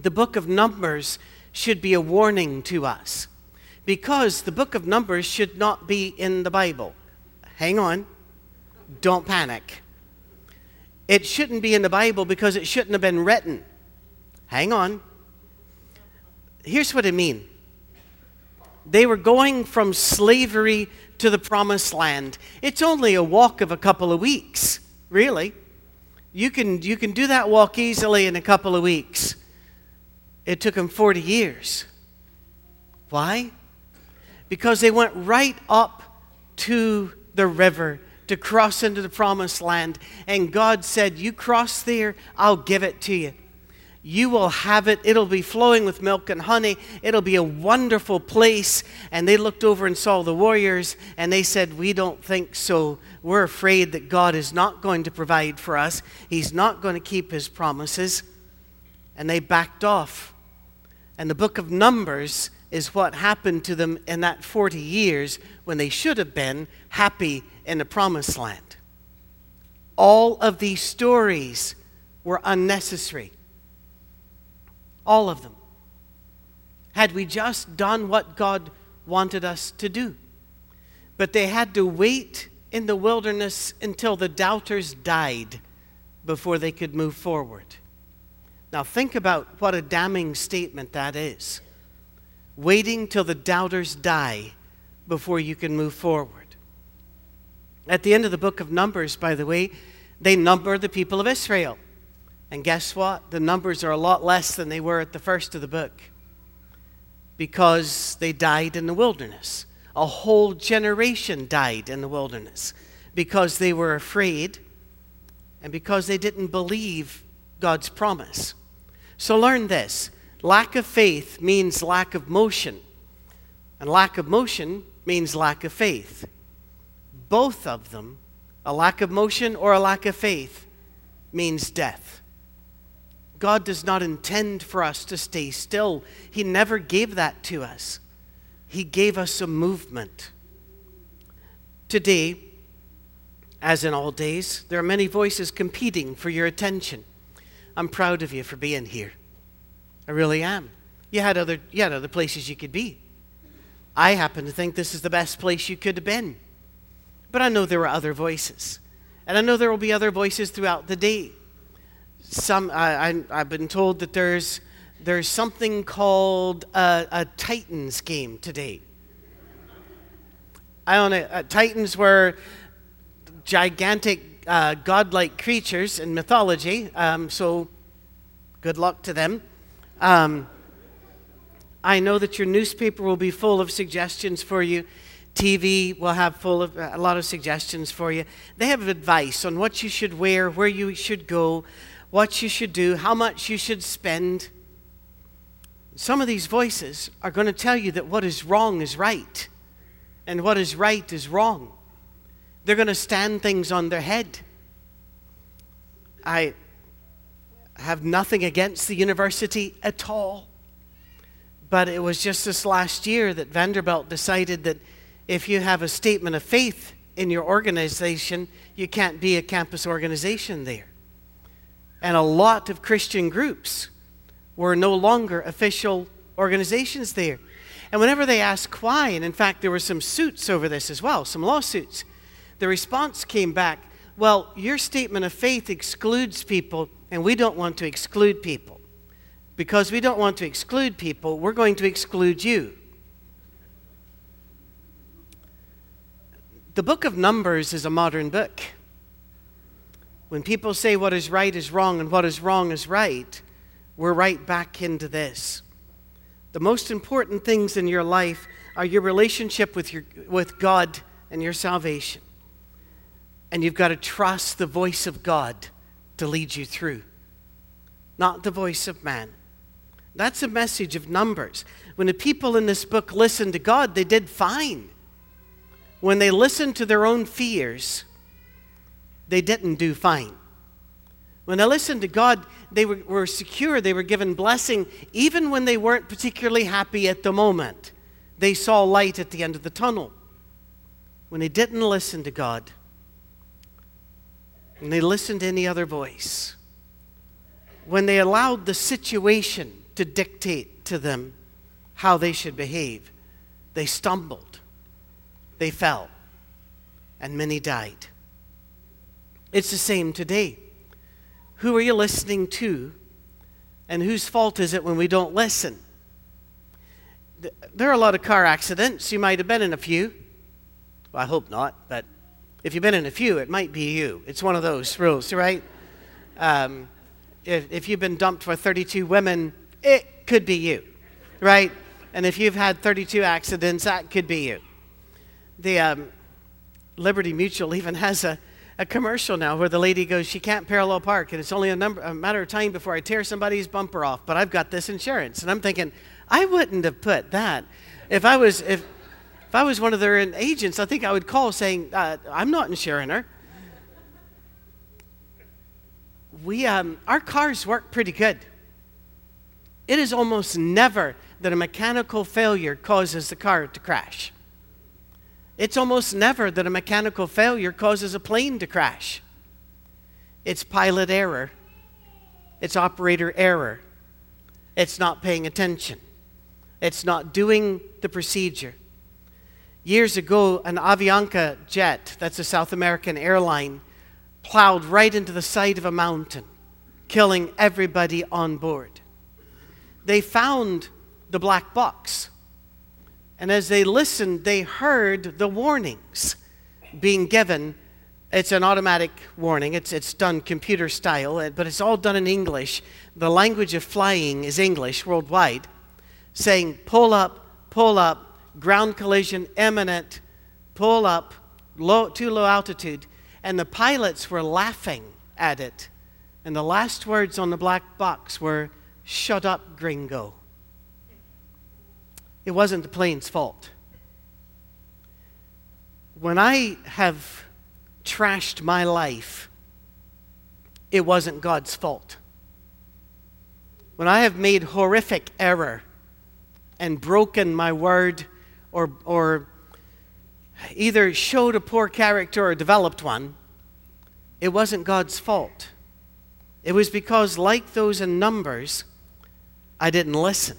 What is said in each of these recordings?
the book of Numbers should be a warning to us because the book of Numbers should not be in the Bible. Hang on, don't panic. It shouldn't be in the Bible because it shouldn't have been written. Hang on. Here's what I mean they were going from slavery to the promised land. It's only a walk of a couple of weeks, really. You can, you can do that walk easily in a couple of weeks. It took them 40 years. Why? Because they went right up to the river to cross into the promised land. And God said, You cross there, I'll give it to you. You will have it. It'll be flowing with milk and honey. It'll be a wonderful place. And they looked over and saw the warriors, and they said, We don't think so. We're afraid that God is not going to provide for us, He's not going to keep His promises. And they backed off. And the book of Numbers is what happened to them in that 40 years when they should have been happy in the promised land. All of these stories were unnecessary. All of them. Had we just done what God wanted us to do. But they had to wait in the wilderness until the doubters died before they could move forward. Now, think about what a damning statement that is. Waiting till the doubters die before you can move forward. At the end of the book of Numbers, by the way, they number the people of Israel. And guess what? The numbers are a lot less than they were at the first of the book because they died in the wilderness. A whole generation died in the wilderness because they were afraid and because they didn't believe God's promise. So learn this lack of faith means lack of motion, and lack of motion means lack of faith. Both of them, a lack of motion or a lack of faith, means death. God does not intend for us to stay still. He never gave that to us. He gave us a movement. Today, as in all days, there are many voices competing for your attention. I'm proud of you for being here. I really am. You had other, you had other places you could be. I happen to think this is the best place you could have been. But I know there were other voices. And I know there will be other voices throughout the day some I, I, have been told that there's there's something called a, a Titans game today. I don't know. Uh, Titans were gigantic, uh, godlike creatures in mythology. Um, so, good luck to them. Um, I know that your newspaper will be full of suggestions for you. TV will have full of a lot of suggestions for you. They have advice on what you should wear, where you should go, what you should do, how much you should spend. Some of these voices are going to tell you that what is wrong is right, and what is right is wrong. They're going to stand things on their head. I have nothing against the university at all. But it was just this last year that Vanderbilt decided that if you have a statement of faith in your organization, you can't be a campus organization there and a lot of Christian groups were no longer official organizations there. And whenever they asked why, and in fact, there were some suits over this as well, some lawsuits, the response came back well, your statement of faith excludes people, and we don't want to exclude people. Because we don't want to exclude people, we're going to exclude you. The book of Numbers is a modern book. When people say what is right is wrong and what is wrong is right, we're right back into this. The most important things in your life are your relationship with, your, with God and your salvation. And you've got to trust the voice of God to lead you through, not the voice of man. That's a message of Numbers. When the people in this book listened to God, they did fine. When they listened to their own fears, they didn't do fine. When they listened to God, they were, were, secure, they were given blessing, even when they weren't particularly happy at the moment. They saw light at the end of the tunnel. When they didn't listen to God, when they listened to any other voice, when they allowed the situation to dictate to them how they should behave. They stumbled, they fell, and many died. It's the same today. Who are you listening to, and whose fault is it when we don't listen? There are a lot of car accidents. You might have been in a few. Well, I hope not, but if you've been in a few, it might be you. It's one of those rules, right? Um, if, if you've been dumped for 32 women, it could be you, right? And if you've had 32 accidents, that could be you. The um, Liberty Mutual even has a, a commercial now where the lady goes, she can't parallel park, and it's only a, number, a matter of time before I tear somebody's bumper off, but I've got this insurance. And I'm thinking, I wouldn't have put that. If I was, if, if I was one of their agents, I think I would call saying, uh, I'm not insuring her. We, um, our cars work pretty good. It is almost never that a mechanical failure causes the car to crash. It's almost never that a mechanical failure causes a plane to crash. It's pilot error, it's operator error, it's not paying attention, it's not doing the procedure. Years ago, an Avianca jet, that's a South American airline, plowed right into the side of a mountain, killing everybody on board. They found the black box. And as they listened, they heard the warnings being given. It's an automatic warning, it's, it's done computer style, uh, but it's all done in English. The language of flying is English worldwide, saying, pull up, pull up, ground collision imminent, pull up, low, too low altitude. And the pilots were laughing at it. And the last words on the black box were, Shut up, gringo. It wasn't the plane's fault. When I have trashed my life, it wasn't God's fault. When I have made horrific error and broken my word or, or either showed a poor character or developed one, it wasn't God's fault. It was because, like those in Numbers, I didn't listen.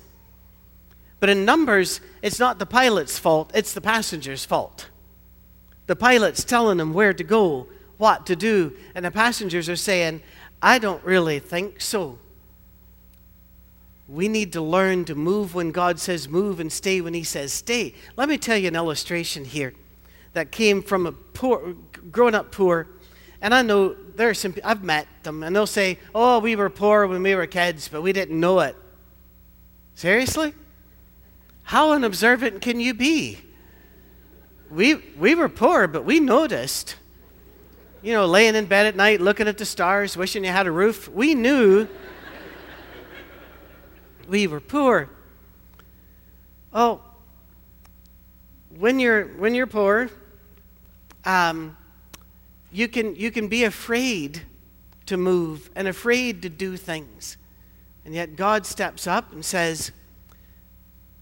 But in Numbers, it's not the pilot's fault, it's the passenger's fault. The pilot's telling them where to go, what to do, and the passengers are saying, I don't really think so. We need to learn to move when God says move and stay when He says stay. Let me tell you an illustration here that came from a poor, growing up poor. And I know there are some, I've met them, and they'll say, Oh, we were poor when we were kids, but we didn't know it. Seriously? How unobservant can you be? We, we were poor, but we noticed. You know, laying in bed at night, looking at the stars, wishing you had a roof. We knew we were poor. Oh, when you're, when you're poor, um, you, can, you can be afraid to move and afraid to do things. And yet God steps up and says,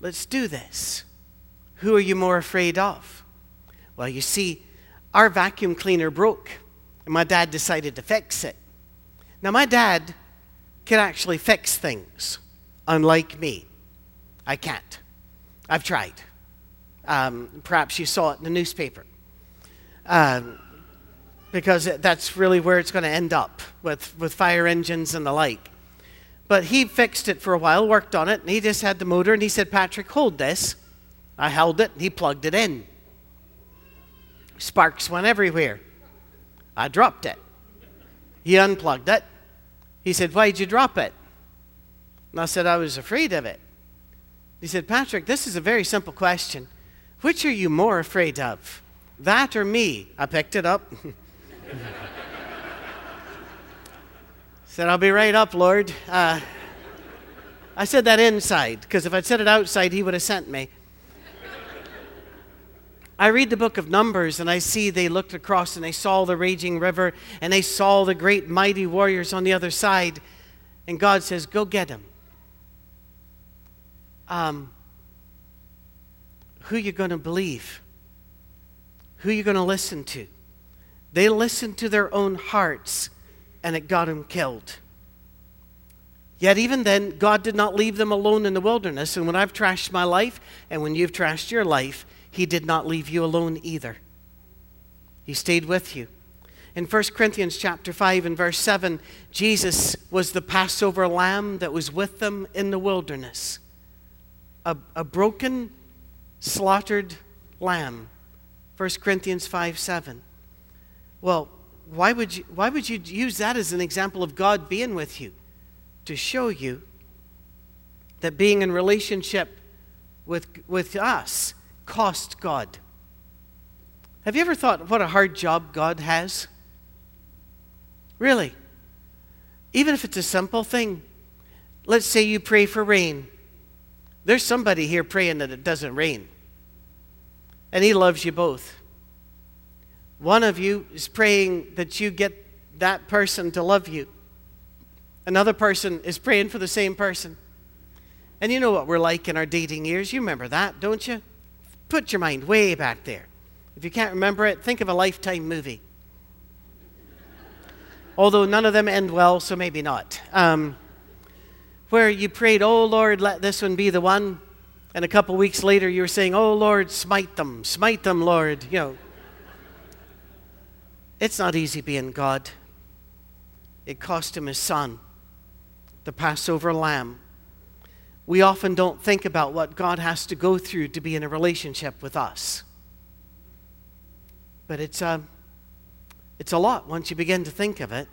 Let's do this. Who are you more afraid of? Well, you see, our vacuum cleaner broke, and my dad decided to fix it. Now, my dad can actually fix things unlike me. I can't. I've tried. Um, perhaps you saw it in the newspaper. Um, because that's really where it's going to end up with, with fire engines and the like. But he fixed it for a while, worked on it, and he just had the motor, and he said, Patrick, hold this. I held it, and he plugged it in. Sparks went everywhere. I dropped it. He unplugged it. He said, Why'd you drop it? And I said, I was afraid of it. He said, Patrick, this is a very simple question. Which are you more afraid of? That or me? I picked it up. said, I'll be right up, Lord. Uh, I said that inside, because if I'd said it outside, he would have sent me. I read the book of Numbers and I see they looked across and they saw the raging river and they saw the great mighty warriors on the other side. And God says, Go get them um, who you're going to believe, who you're going to listen to. They listened to their own hearts, and it got them killed. Yet, even then, God did not leave them alone in the wilderness. And when I've trashed my life, and when you've trashed your life, He did not leave you alone either. He stayed with you. In 1 Corinthians chapter 5 and verse 7, Jesus was the Passover lamb that was with them in the wilderness. A, a broken, slaughtered lamb. 1 Corinthians 5 7. Well, why would, you, why would you use that as an example of God being with you? To show you that being in relationship with, with us cost God. Have you ever thought what a hard job God has? Really. Even if it's a simple thing. Let's say you pray for rain. There's somebody here praying that it doesn't rain. And He loves you both. One of you is praying that you get that person to love you. Another person is praying for the same person. And you know what we're like in our dating years. You remember that, don't you? Put your mind way back there. If you can't remember it, think of a lifetime movie. Although none of them end well, so maybe not. Um, where you prayed, Oh Lord, let this one be the one. And a couple weeks later, you were saying, Oh Lord, smite them, smite them, Lord. You know, it's not easy being God. It cost him his son, the Passover lamb. We often don't think about what God has to go through to be in a relationship with us. But it's a, it's a lot once you begin to think of it.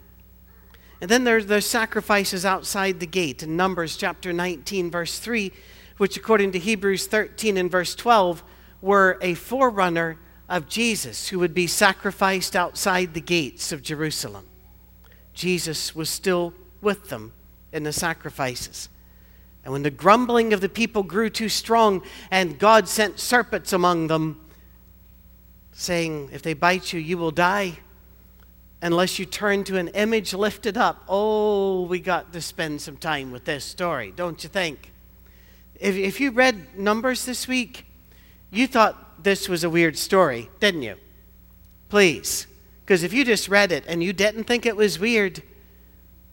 And then there's the sacrifices outside the gate in Numbers chapter 19, verse 3, which, according to Hebrews 13 and verse 12, were a forerunner of Jesus who would be sacrificed outside the gates of Jerusalem. Jesus was still with them in the sacrifices. And when the grumbling of the people grew too strong, and God sent serpents among them, saying, If they bite you, you will die unless you turn to an image lifted up. Oh, we got to spend some time with this story, don't you think? If, if you read Numbers this week, you thought this was a weird story, didn't you? Please. Because if you just read it and you didn't think it was weird,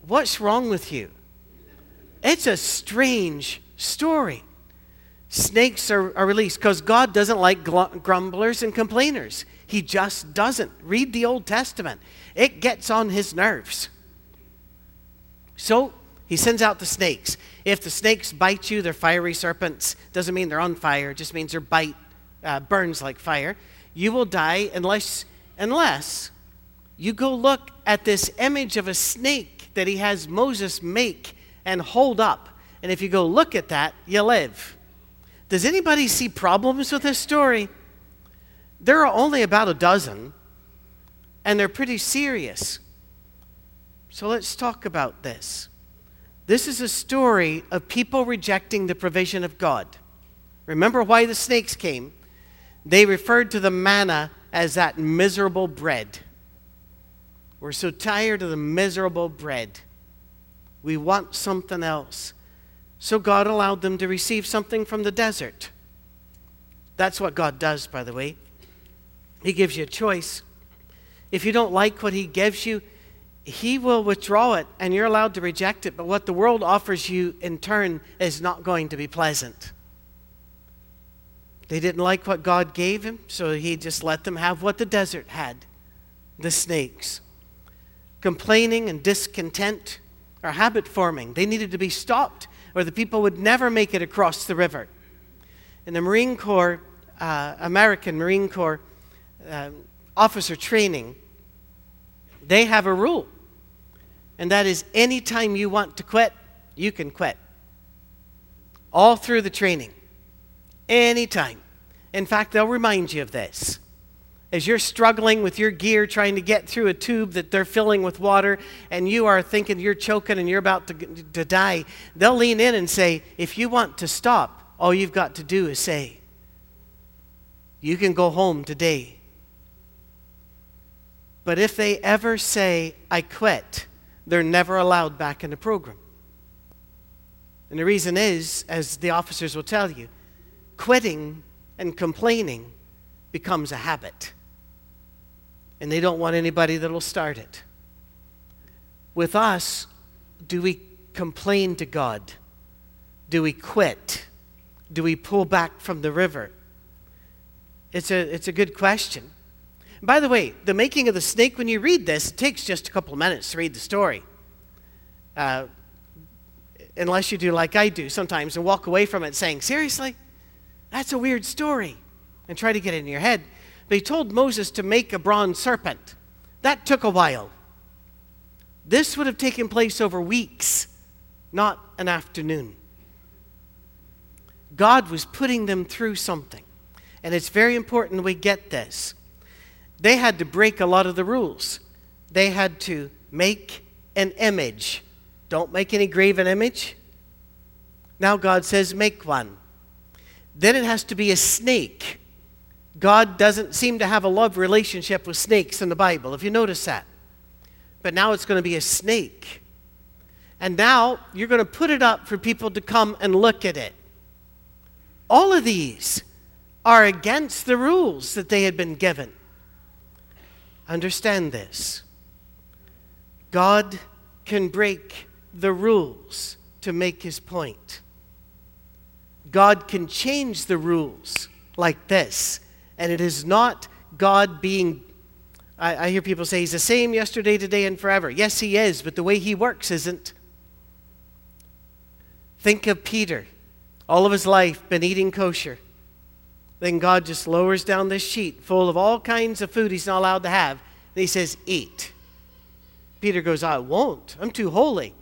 what's wrong with you? It's a strange story. Snakes are, are released because God doesn't like grumblers and complainers. He just doesn't. Read the Old Testament, it gets on his nerves. So he sends out the snakes. If the snakes bite you, they're fiery serpents. Doesn't mean they're on fire, it just means their bite uh, burns like fire. You will die unless, unless you go look at this image of a snake that he has Moses make and hold up. And if you go look at that, you live. Does anybody see problems with this story? There are only about a dozen, and they're pretty serious. So let's talk about this. This is a story of people rejecting the provision of God. Remember why the snakes came? They referred to the manna as that miserable bread. We're so tired of the miserable bread. We want something else. So God allowed them to receive something from the desert. That's what God does, by the way. He gives you a choice. If you don't like what He gives you, He will withdraw it and you're allowed to reject it. But what the world offers you in turn is not going to be pleasant. They didn't like what God gave him, so He just let them have what the desert had the snakes. Complaining and discontent are habit forming. They needed to be stopped, or the people would never make it across the river. In the Marine Corps, uh, American Marine Corps, uh, officer training, they have a rule. And that is anytime you want to quit, you can quit. All through the training. Anytime. In fact, they'll remind you of this. As you're struggling with your gear trying to get through a tube that they're filling with water, and you are thinking you're choking and you're about to, to die, they'll lean in and say, If you want to stop, all you've got to do is say, You can go home today. But if they ever say, I quit, they're never allowed back in the program. And the reason is, as the officers will tell you, quitting and complaining becomes a habit. And they don't want anybody that'll start it. With us, do we complain to God? Do we quit? Do we pull back from the river? It's a, it's a good question. By the way, the making of the snake, when you read this, it takes just a couple of minutes to read the story. Uh, unless you do like I do sometimes and walk away from it saying, Seriously? That's a weird story. And try to get it in your head. But he told Moses to make a bronze serpent. That took a while. This would have taken place over weeks, not an afternoon. God was putting them through something. And it's very important we get this. They had to break a lot of the rules. They had to make an image. Don't make any graven image. Now God says, make one. Then it has to be a snake. God doesn't seem to have a love relationship with snakes in the Bible, if you notice that. But now it's going to be a snake. And now you're going to put it up for people to come and look at it. All of these are against the rules that they had been given. Understand this God can break the rules to make his point. God can change the rules like this, and it is not God being. I, I, hear people say he's the same yesterday, today, and forever. Yes, he is, but the way he works isn't. Think of Peter, all of his life been eating kosher. Then God just lowers down this sheet full of all kinds of food he's not allowed to have, and he says, Eat. Peter goes, I won't. I'm too holy.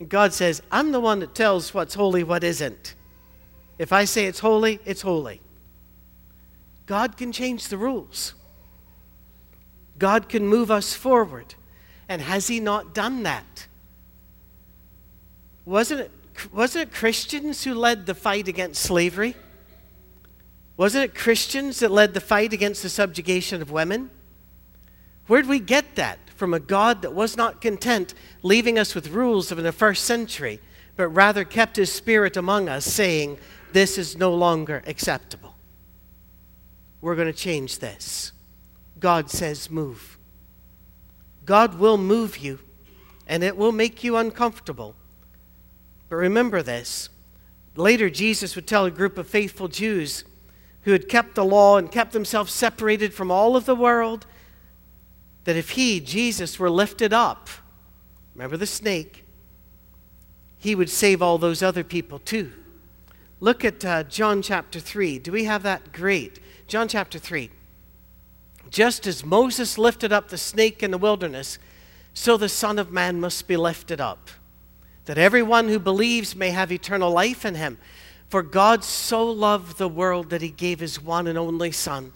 And God says, I'm the one that tells what's holy, what isn't. If I say it's holy, it's holy. God can change the rules. God can move us forward. And has He not done that? Wasn't it, wasn't it Christians who led the fight against slavery? Wasn't it Christians that led the fight against the subjugation of women? Where'd we get that? From a God that was not content leaving us with rules of in the first century, but rather kept his spirit among us, saying, This is no longer acceptable. We're going to change this. God says, Move. God will move you, and it will make you uncomfortable. But remember this. Later, Jesus would tell a group of faithful Jews who had kept the law and kept themselves separated from all of the world that if he, Jesus, were lifted up, remember the snake, he would save all those other people too. Look at uh, John chapter 3. Do we have that? Great. John chapter 3. Just as Moses lifted up the snake in the wilderness, so the Son of Man must be lifted up, that everyone who believes may have eternal life in him. For God so loved the world that he gave his one and only Son,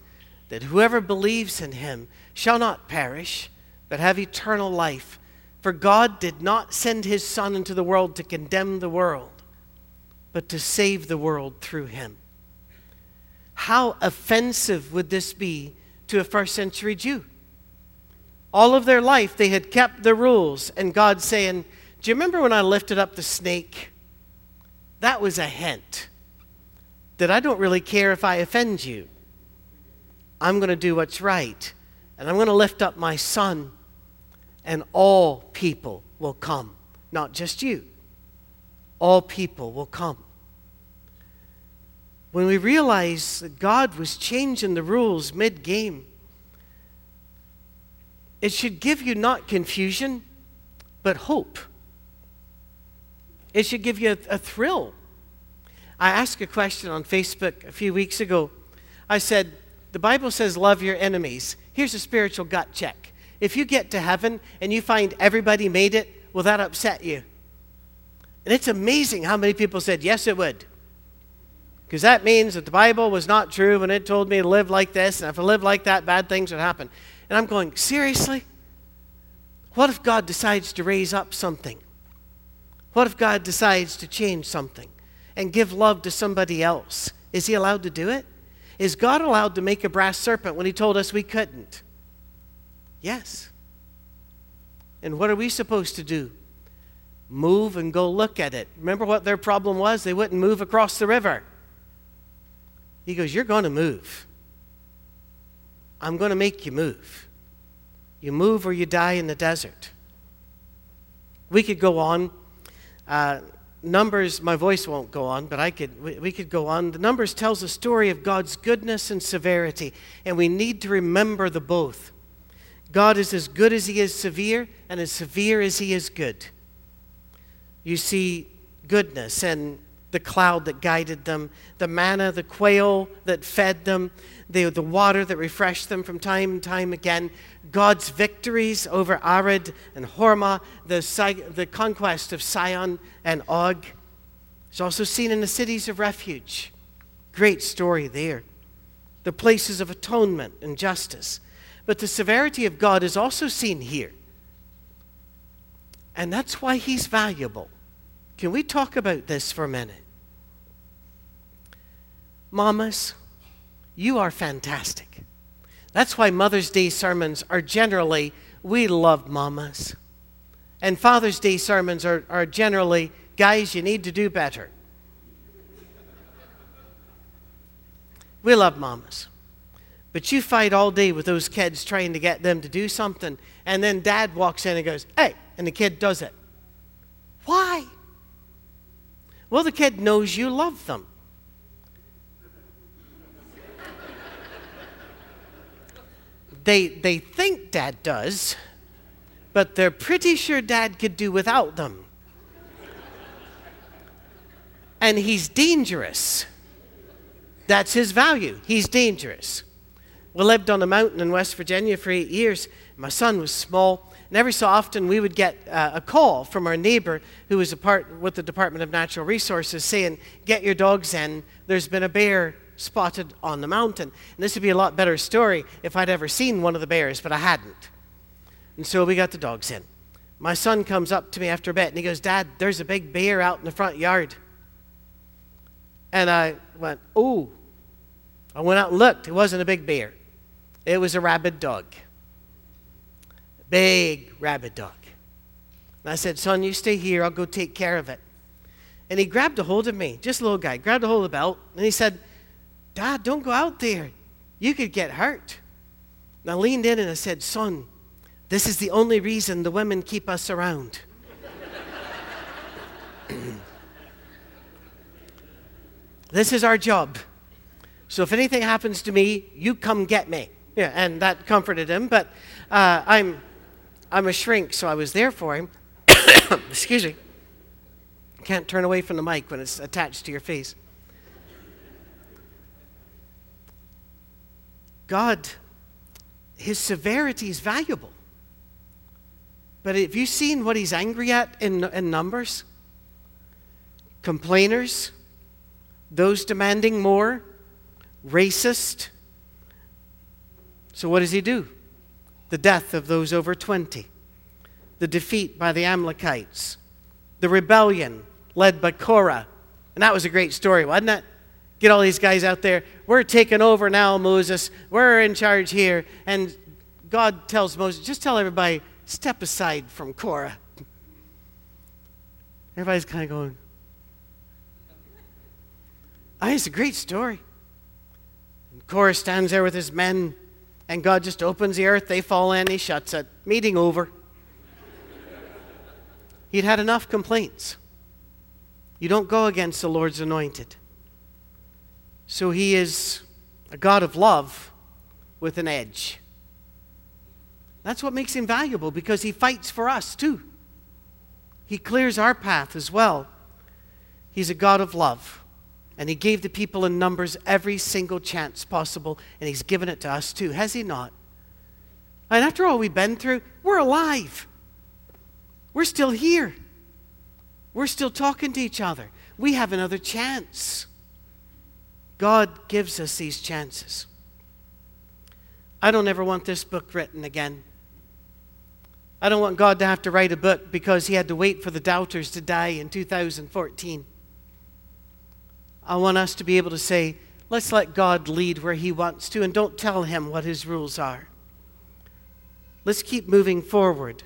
that whoever believes in him shall not perish, but have eternal life. For God did not send his Son into the world to condemn the world, but to save the world through him. How offensive would this be to a first century Jew? All of their life, they had kept the rules, and God saying, Do you remember when I lifted up the snake? That was a hint that I don't really care if I offend you. I'm going to do what's right and I'm going to lift up my son, and all people will come. Not just you, all people will come. When we realize that God was changing the rules mid game, it should give you not confusion, but hope. It should give you a, a thrill. I asked a question on Facebook a few weeks ago. I said, The Bible says, love your enemies. Here's a spiritual gut check. If you get to heaven and you find everybody made it, will that upset you? And it's amazing how many people said, Yes, it would. Because that means that the Bible was not true when it told me to live like this, and if I live like that, bad things would happen. And I'm going, Seriously? What if God decides to raise up something? What if God decides to change something and give love to somebody else? Is He allowed to do it? Is God allowed to make a brass serpent when He told us we couldn't? Yes. And what are we supposed to do? Move and go look at it. Remember what their problem was? They wouldn't move across the river. He goes, You're going to move. I'm going to make you move. You move or you die in the desert. We could go on. Uh, Numbers, my voice won't go on, but I could, we, we could go on. The Numbers tells a story of God's goodness and severity, and we need to remember the both. God is as good as he is severe, and as severe as he is good. You see goodness and the cloud that guided them, the manna, the quail that fed them, the, the water that refreshed them from time and time again, God's victories over Arad and Hormah, the, the conquest of Sihon and Og. It's also seen in the cities of refuge. Great story there. The places of atonement and justice. But the severity of God is also seen here. And that's why he's valuable. Can we talk about this for a minute? Mamas, you are fantastic. That's why Mother's Day sermons are generally, we love mamas. And Father's Day sermons are, are generally, guys, you need to do better. We love mamas. But you fight all day with those kids trying to get them to do something, and then dad walks in and goes, hey, and the kid does it. Why? Well, the kid knows you love them. they, they think dad does, but they're pretty sure dad could do without them. and he's dangerous. That's his value. He's dangerous. We lived on a mountain in West Virginia for eight years. My son was small, and every so often we would get uh, a call from our neighbor who was a part with the Department of Natural Resources saying, Get your dogs in. There's been a bear spotted on the mountain. And this would be a lot better story if I'd ever seen one of the bears, but I hadn't. And so we got the dogs in. My son comes up to me after a bit and he goes, Dad, there's a big bear out in the front yard. And I went, Oh. I went out and looked. It wasn't a big bear, it was a rabid dog. Big rabid dog. And I said, Son, you stay here. I'll go take care of it. And he grabbed a hold of me, just a little guy, grabbed a hold of the belt, and he said, Dad, don't go out there. You could get hurt. And I leaned in and I said, Son, this is the only reason the women keep us around. this is our job. So if anything happens to me, you come get me. Yeah, and that comforted him. But uh, I'm, I'm a shrink, so I was there for him. Excuse me. Can't turn away from the mic when it's attached to your face. God, his severity is valuable. But have you seen what he's angry at in, in Numbers? Complainers, those demanding more, racist. So, what does he do? The death of those over 20, the defeat by the Amalekites, the rebellion led by Korah. And that was a great story, wasn't it? Get all these guys out there. We're taking over now, Moses. We're in charge here. And God tells Moses, just tell everybody, step aside from Korah. Everybody's kind of going, oh, it's a great story. And Korah stands there with his men, and God just opens the earth. They fall in, he shuts it. Meeting over. He'd had enough complaints. You don't go against the Lord's anointed. So he is a God of love with an edge. That's what makes him valuable because he fights for us too. He clears our path as well. He's a God of love. And he gave the people in Numbers every single chance possible, and he's given it to us too, has he not? And after all we've been through, we're alive. We're still here. We're still talking to each other. We have another chance. God gives us these chances. I don't ever want this book written again. I don't want God to have to write a book because he had to wait for the doubters to die in 2014. I want us to be able to say, let's let God lead where he wants to and don't tell him what his rules are. Let's keep moving forward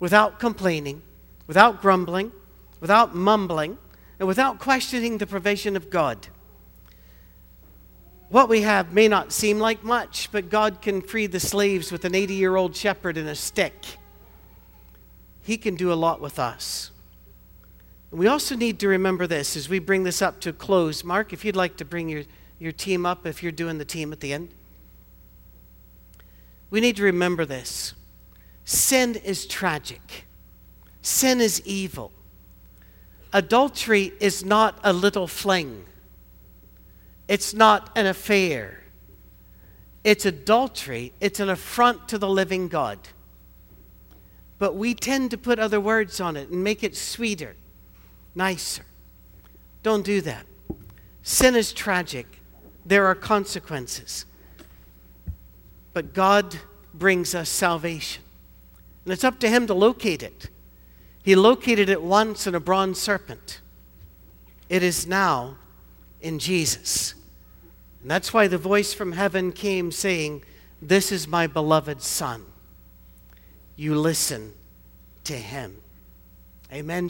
without complaining, without grumbling, without mumbling, and without questioning the provision of God. What we have may not seem like much, but God can free the slaves with an 80 year old shepherd and a stick. He can do a lot with us. We also need to remember this as we bring this up to close. Mark, if you'd like to bring your, your team up, if you're doing the team at the end. We need to remember this sin is tragic, sin is evil. Adultery is not a little fling, it's not an affair. It's adultery, it's an affront to the living God. But we tend to put other words on it and make it sweeter, nicer. Don't do that. Sin is tragic, there are consequences. But God brings us salvation. And it's up to Him to locate it. He located it once in a bronze serpent. It is now in Jesus. And that's why the voice from heaven came saying, This is my beloved Son. You listen to him. Amen.